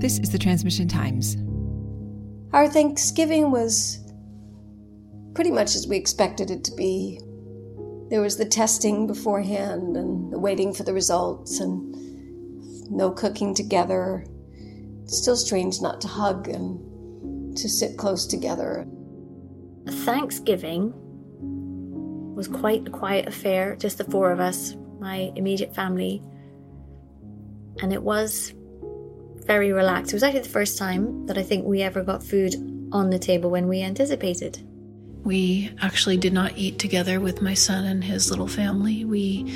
This is the Transmission Times. Our Thanksgiving was pretty much as we expected it to be. There was the testing beforehand and the waiting for the results and no cooking together. still strange not to hug and to sit close together. Thanksgiving was quite a quiet affair, just the four of us, my immediate family. And it was very relaxed. It was actually the first time that I think we ever got food on the table when we anticipated. We actually did not eat together with my son and his little family. We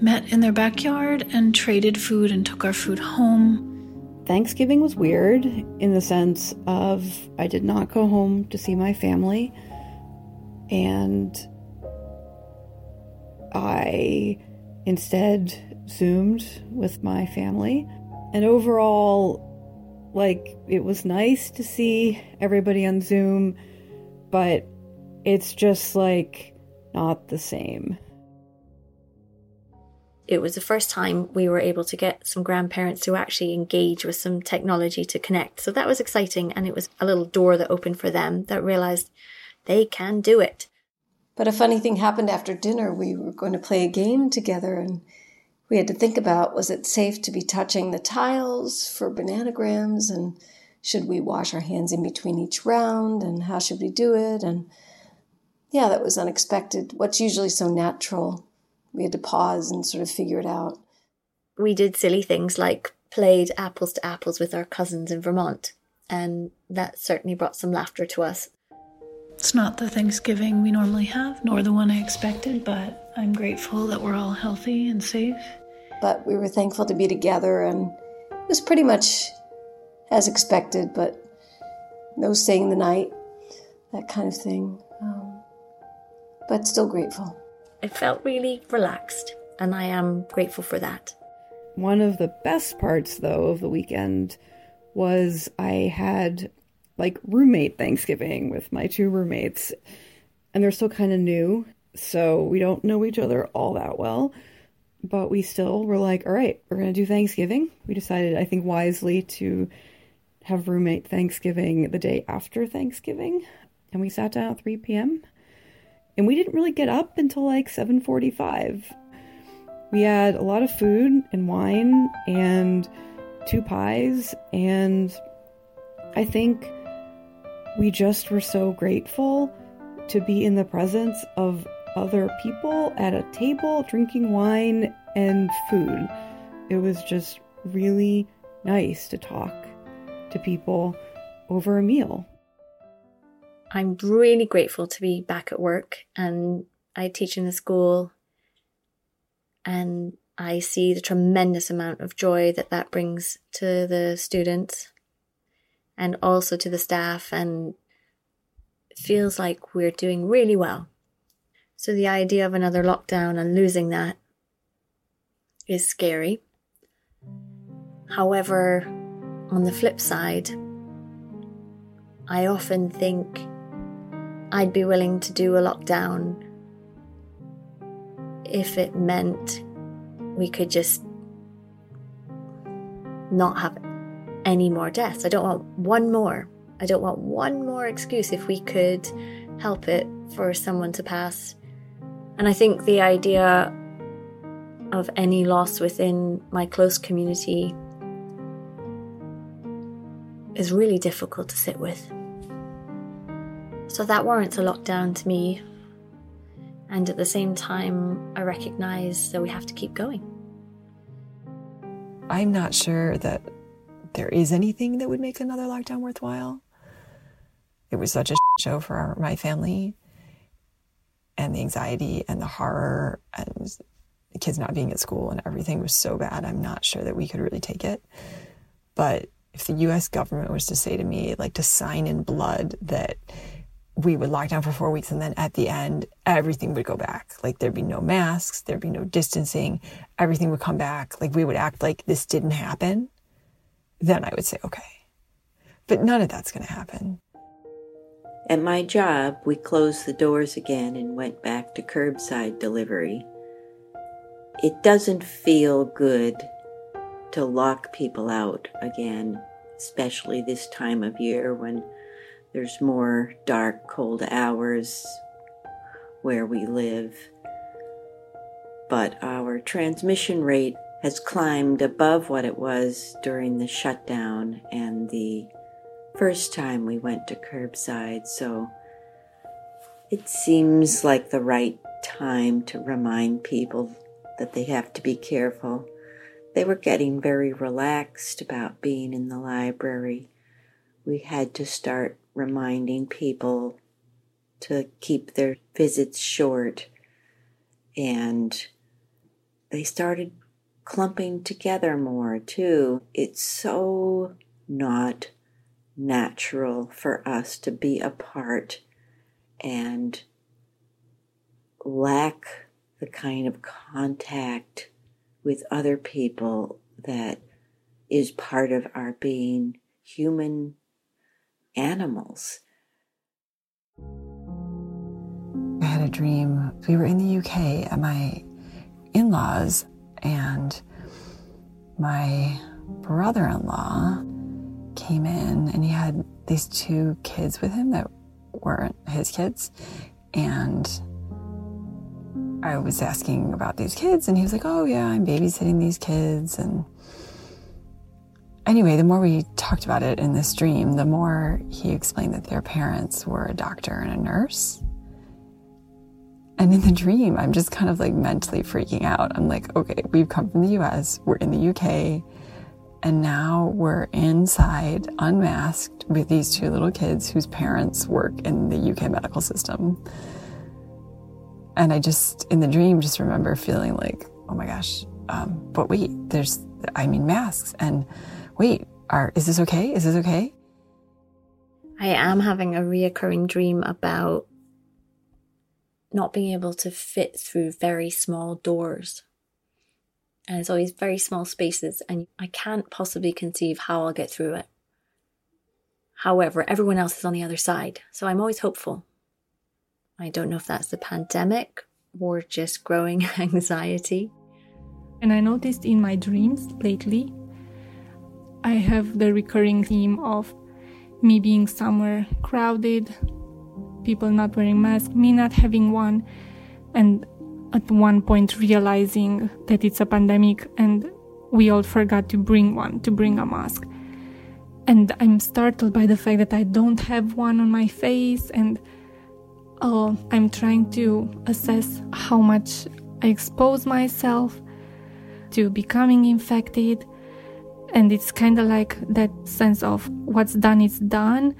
met in their backyard and traded food and took our food home. Thanksgiving was weird in the sense of I did not go home to see my family. And I instead Zoomed with my family. And overall, like, it was nice to see everybody on Zoom, but it's just like not the same. It was the first time we were able to get some grandparents to actually engage with some technology to connect. So that was exciting. And it was a little door that opened for them that realized they can do it. But a funny thing happened after dinner. We were going to play a game together, and we had to think about was it safe to be touching the tiles for bananagrams, and should we wash our hands in between each round, and how should we do it? And yeah, that was unexpected. What's usually so natural, we had to pause and sort of figure it out. We did silly things like played apples to apples with our cousins in Vermont, and that certainly brought some laughter to us. It's not the Thanksgiving we normally have, nor the one I expected, but I'm grateful that we're all healthy and safe. But we were thankful to be together, and it was pretty much as expected, but no staying the night, that kind of thing. Um, but still grateful. It felt really relaxed, and I am grateful for that. One of the best parts, though, of the weekend was I had like roommate Thanksgiving with my two roommates, and they're still kind of new, so we don't know each other all that well. But we still were like, all right, we're going to do Thanksgiving. We decided, I think, wisely to have roommate Thanksgiving the day after Thanksgiving, and we sat down at 3 p.m. And we didn't really get up until like 7:45. We had a lot of food and wine and two pies and I think we just were so grateful to be in the presence of other people at a table drinking wine and food. It was just really nice to talk to people over a meal. I'm really grateful to be back at work and I teach in the school and I see the tremendous amount of joy that that brings to the students and also to the staff and feels like we're doing really well. So the idea of another lockdown and losing that is scary. However, on the flip side, I often think I'd be willing to do a lockdown if it meant we could just not have any more deaths. I don't want one more. I don't want one more excuse if we could help it for someone to pass. And I think the idea of any loss within my close community is really difficult to sit with. So that warrants a lockdown to me. And at the same time, I recognize that we have to keep going. I'm not sure that there is anything that would make another lockdown worthwhile. It was such a show for our, my family, and the anxiety and the horror and the kids not being at school and everything was so bad. I'm not sure that we could really take it. But if the US government was to say to me, like to sign in blood that we would lock down for four weeks and then at the end, everything would go back. Like there'd be no masks, there'd be no distancing, everything would come back. Like we would act like this didn't happen then I would say, okay. But none of that's going to happen. At my job, we closed the doors again and went back to curbside delivery. It doesn't feel good to lock people out again, especially this time of year when there's more dark, cold hours where we live. But our transmission rate has climbed above what it was during the shutdown and the first time we went to curbside, so it seems like the right time to remind people that they have to be careful. They were getting very relaxed about being in the library. We had to start reminding people to keep their visits short, and they started clumping together more too. It's so not natural for us to be apart and lack the kind of contact with other people that is part of our being human animals. I had a dream. We were in the UK at my in laws and my brother in law came in and he had these two kids with him that weren't his kids. And I was asking about these kids, and he was like, Oh, yeah, I'm babysitting these kids. And anyway, the more we talked about it in this dream, the more he explained that their parents were a doctor and a nurse. And in the dream, I'm just kind of like mentally freaking out. I'm like, okay, we've come from the US, we're in the UK, and now we're inside, unmasked, with these two little kids whose parents work in the UK medical system. And I just, in the dream, just remember feeling like, oh my gosh, um, but wait, there's, I mean, masks. And wait, are, is this okay? Is this okay? I am having a reoccurring dream about not being able to fit through very small doors. And it's always very small spaces, and I can't possibly conceive how I'll get through it. However, everyone else is on the other side, so I'm always hopeful. I don't know if that's the pandemic or just growing anxiety. And I noticed in my dreams lately, I have the recurring theme of me being somewhere crowded, people not wearing masks, me not having one, and at one point realizing that it's a pandemic and we all forgot to bring one, to bring a mask. And I'm startled by the fact that I don't have one on my face and oh, I'm trying to assess how much I expose myself to becoming infected. And it's kind of like that sense of what's done is done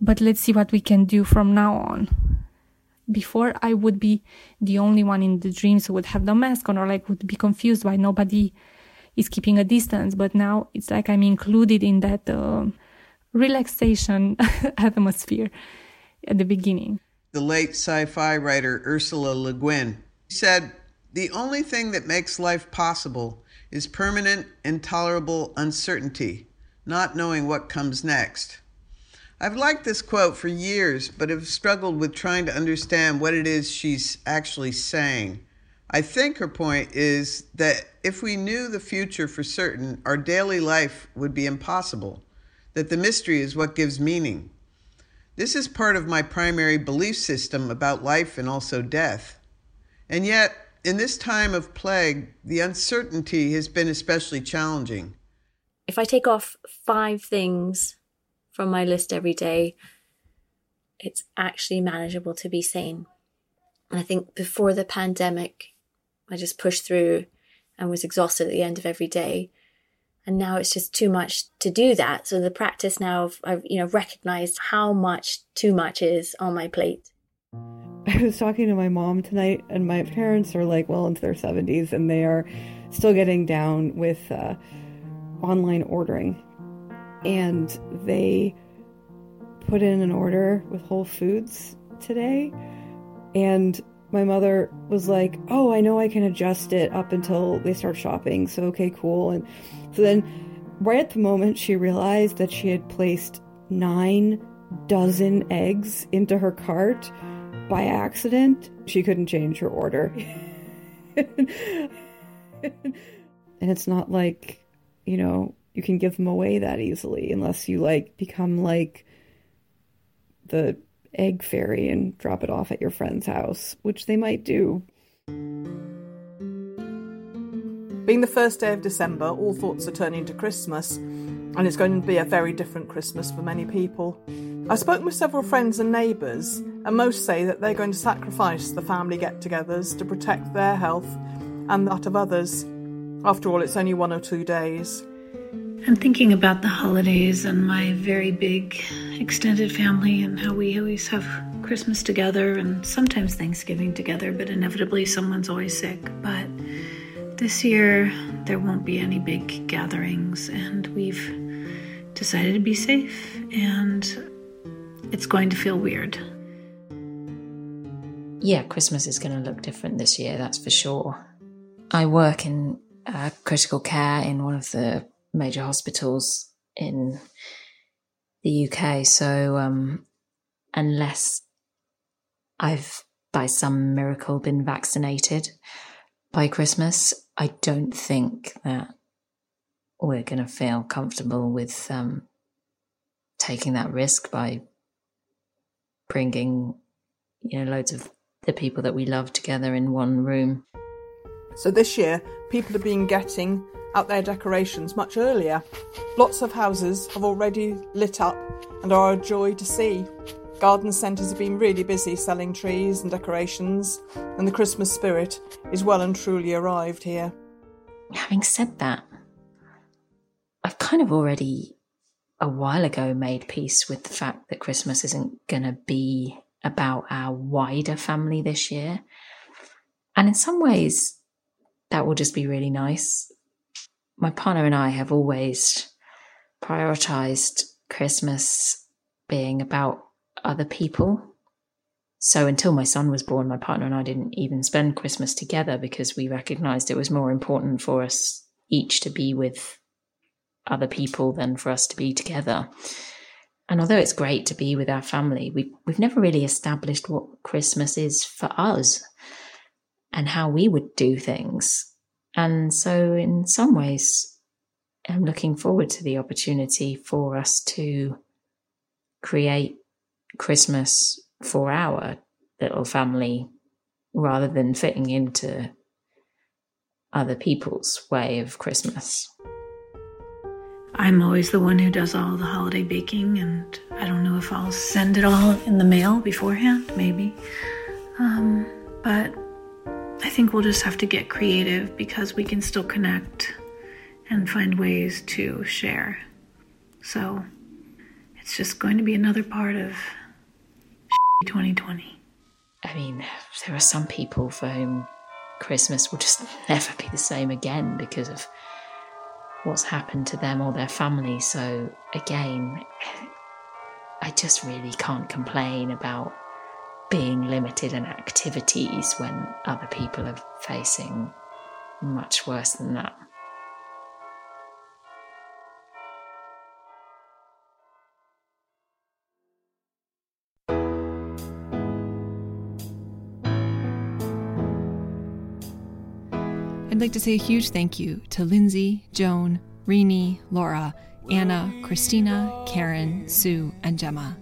but let's see what we can do from now on. Before I would be the only one in the dreams who would have the mask on or like would be confused why nobody is keeping a distance. But now it's like I'm included in that uh, relaxation atmosphere at the beginning. The late sci fi writer Ursula Le Guin said, The only thing that makes life possible is permanent, intolerable uncertainty, not knowing what comes next. I've liked this quote for years, but have struggled with trying to understand what it is she's actually saying. I think her point is that if we knew the future for certain, our daily life would be impossible, that the mystery is what gives meaning. This is part of my primary belief system about life and also death. And yet, in this time of plague, the uncertainty has been especially challenging. If I take off five things from my list every day, it's actually manageable to be sane. And I think before the pandemic, I just pushed through and was exhausted at the end of every day. And now it's just too much to do that. So the practice now, of, I've you know recognized how much too much is on my plate. I was talking to my mom tonight, and my parents are like well into their 70s, and they are still getting down with uh, online ordering and they put in an order with Whole Foods today. And my mother was like, Oh, I know I can adjust it up until they start shopping. So, okay, cool. And so then, right at the moment, she realized that she had placed nine dozen eggs into her cart by accident. She couldn't change her order. and it's not like, you know, you can give them away that easily unless you like become like the egg fairy and drop it off at your friend's house, which they might do. Being the first day of December, all thoughts are turning to Christmas, and it's going to be a very different Christmas for many people. I spoke with several friends and neighbours, and most say that they're going to sacrifice the family get togethers to protect their health and that of others. After all, it's only one or two days. I'm thinking about the holidays and my very big extended family and how we always have Christmas together and sometimes Thanksgiving together, but inevitably someone's always sick. But this year there won't be any big gatherings, and we've decided to be safe, and it's going to feel weird. Yeah, Christmas is going to look different this year, that's for sure. I work in uh, critical care in one of the major hospitals in the UK. So, um, unless I've by some miracle been vaccinated by Christmas, I don't think that we're going to feel comfortable with um, taking that risk by bringing, you know, loads of the people that we love together in one room. So this year, people have been getting out their decorations much earlier. Lots of houses have already lit up and are a joy to see. Garden centres have been really busy selling trees and decorations, and the Christmas spirit is well and truly arrived here. Having said that, I've kind of already a while ago made peace with the fact that Christmas isn't going to be about our wider family this year. And in some ways, that will just be really nice my partner and I have always prioritized Christmas being about other people. So until my son was born, my partner and I didn't even spend Christmas together because we recognized it was more important for us each to be with other people than for us to be together. And although it's great to be with our family, we, we've never really established what Christmas is for us and how we would do things. And so, in some ways, I'm looking forward to the opportunity for us to create Christmas for our little family rather than fitting into other people's way of Christmas. I'm always the one who does all the holiday baking, and I don't know if I'll send it all in the mail beforehand, maybe. Um, but I think we'll just have to get creative because we can still connect and find ways to share. So it's just going to be another part of 2020. I mean, there are some people for whom Christmas will just never be the same again because of what's happened to them or their family. So, again, I just really can't complain about being limited in activities when other people are facing much worse than that. I'd like to say a huge thank you to Lindsay, Joan, Rini, Laura, Anna, Christina, Karen, Sue, and Gemma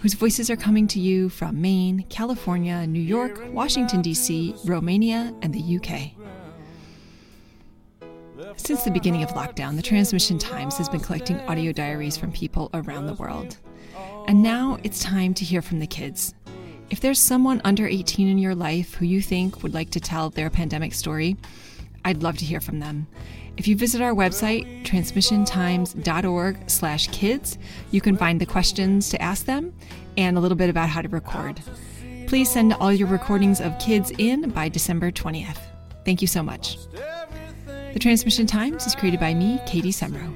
whose voices are coming to you from Maine, California, New York, Washington, D.C., Romania, and the UK. Since the beginning of lockdown, the Transmission Times has been collecting audio diaries from people around the world. And now it's time to hear from the kids. If there's someone under 18 in your life who you think would like to tell their pandemic story, I'd love to hear from them. If you visit our website, transmissiontimes.org slash kids, you can find the questions to ask them and a little bit about how to record. Please send all your recordings of kids in by December 20th. Thank you so much. The Transmission Times is created by me, Katie Semro.